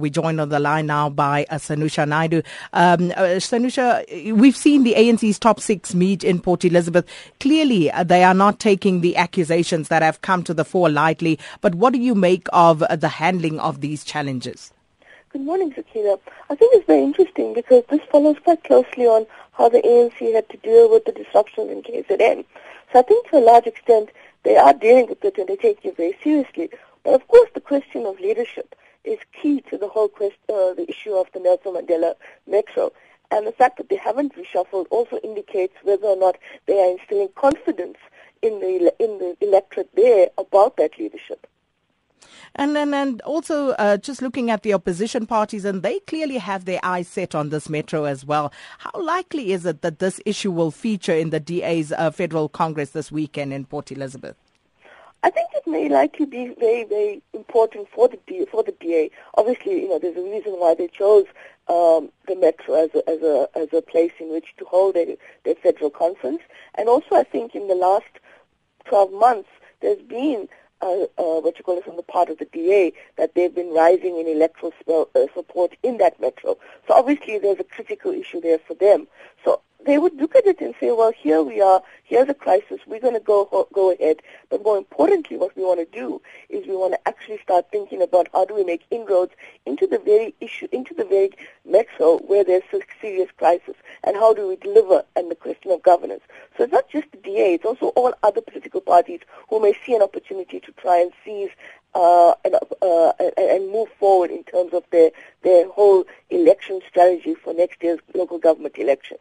We joined on the line now by uh, Sanusha Naidu. Um, uh, Sanusha, we've seen the ANC's top six meet in Port Elizabeth. Clearly, uh, they are not taking the accusations that have come to the fore lightly. But what do you make of uh, the handling of these challenges? Good morning, Sakina. I think it's very interesting because this follows quite closely on how the ANC had to deal with the disruptions in KZN. So I think to a large extent they are dealing with it and they're taking it very seriously. But of course the question of leadership is key to the whole quest, uh, the issue of the Nelson Mandela Metro. And the fact that they haven't reshuffled also indicates whether or not they are instilling confidence in the in the electorate there about that leadership. And then, and also uh, just looking at the opposition parties, and they clearly have their eyes set on this metro as well. How likely is it that this issue will feature in the DA's uh, federal congress this weekend in Port Elizabeth? I think it may likely be very, very important for the DA, for the DA. Obviously, you know, there's a reason why they chose um, the Metro as a, as a as a place in which to hold their, their federal conference. And also, I think in the last 12 months, there's been uh, uh, what you call it from the part of the DA that they've been rising in electoral uh, support in that metro. So obviously there's a critical issue there for them. So they would look at it and say, well, here we are, here's a crisis, we're going to go go ahead. But more importantly, what we want to do is we want to actually start thinking about how do we make inroads into the very issue, into the very metro where there's a serious crisis, and how do we deliver and the question of governance. So it's not just the DA, it's also all other political parties who may see an opportunity to try and seize uh, and, uh, and move forward in terms of their, their whole election strategy for next year's local government election.